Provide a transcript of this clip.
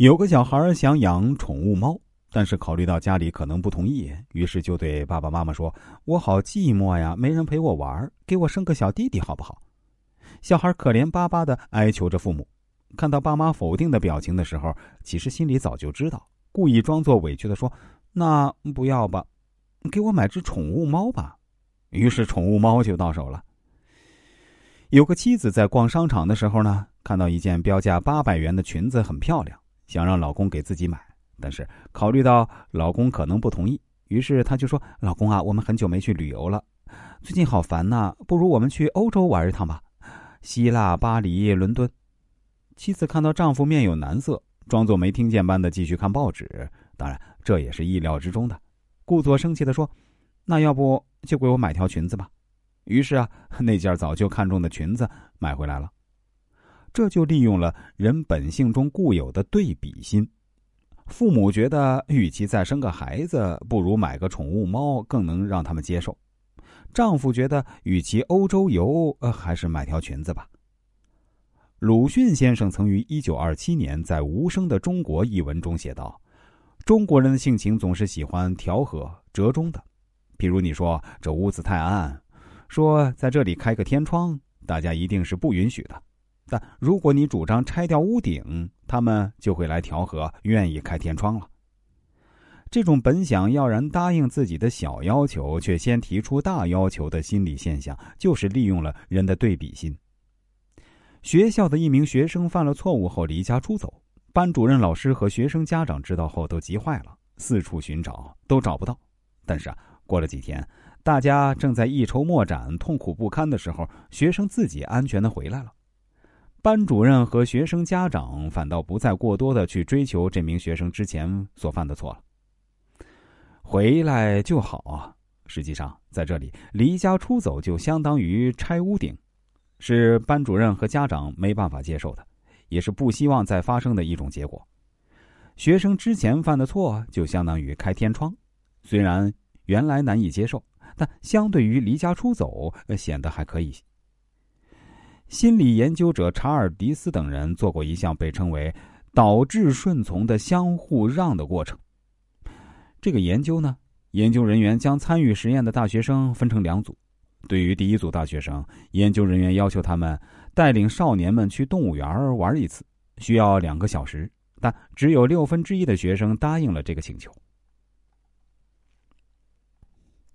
有个小孩想养宠物猫，但是考虑到家里可能不同意，于是就对爸爸妈妈说：“我好寂寞呀，没人陪我玩，给我生个小弟弟好不好？”小孩可怜巴巴的哀求着父母。看到爸妈否定的表情的时候，其实心里早就知道，故意装作委屈的说：“那不要吧，给我买只宠物猫吧。”于是宠物猫就到手了。有个妻子在逛商场的时候呢，看到一件标价八百元的裙子很漂亮。想让老公给自己买，但是考虑到老公可能不同意，于是她就说：“老公啊，我们很久没去旅游了，最近好烦呐，不如我们去欧洲玩一趟吧，希腊、巴黎、伦敦。”妻子看到丈夫面有难色，装作没听见般的继续看报纸。当然，这也是意料之中的。故作生气的说：“那要不就给我买条裙子吧。”于是啊，那件早就看中的裙子买回来了。这就利用了人本性中固有的对比心。父母觉得，与其再生个孩子，不如买个宠物猫更能让他们接受。丈夫觉得，与其欧洲游，呃，还是买条裙子吧。鲁迅先生曾于一九二七年在《无声的中国》一文中写道：“中国人的性情总是喜欢调和、折中的。譬如你说这屋子太暗，说在这里开个天窗，大家一定是不允许的。”但如果你主张拆掉屋顶，他们就会来调和，愿意开天窗了。这种本想要人答应自己的小要求，却先提出大要求的心理现象，就是利用了人的对比心。学校的一名学生犯了错误后离家出走，班主任老师和学生家长知道后都急坏了，四处寻找都找不到。但是啊，过了几天，大家正在一筹莫展、痛苦不堪的时候，学生自己安全的回来了。班主任和学生家长反倒不再过多的去追求这名学生之前所犯的错了。回来就好啊！实际上，在这里离家出走就相当于拆屋顶，是班主任和家长没办法接受的，也是不希望再发生的一种结果。学生之前犯的错就相当于开天窗，虽然原来难以接受，但相对于离家出走，显得还可以。心理研究者查尔迪斯等人做过一项被称为“导致顺从的相互让”的过程。这个研究呢，研究人员将参与实验的大学生分成两组。对于第一组大学生，研究人员要求他们带领少年们去动物园玩一次，需要两个小时，但只有六分之一的学生答应了这个请求。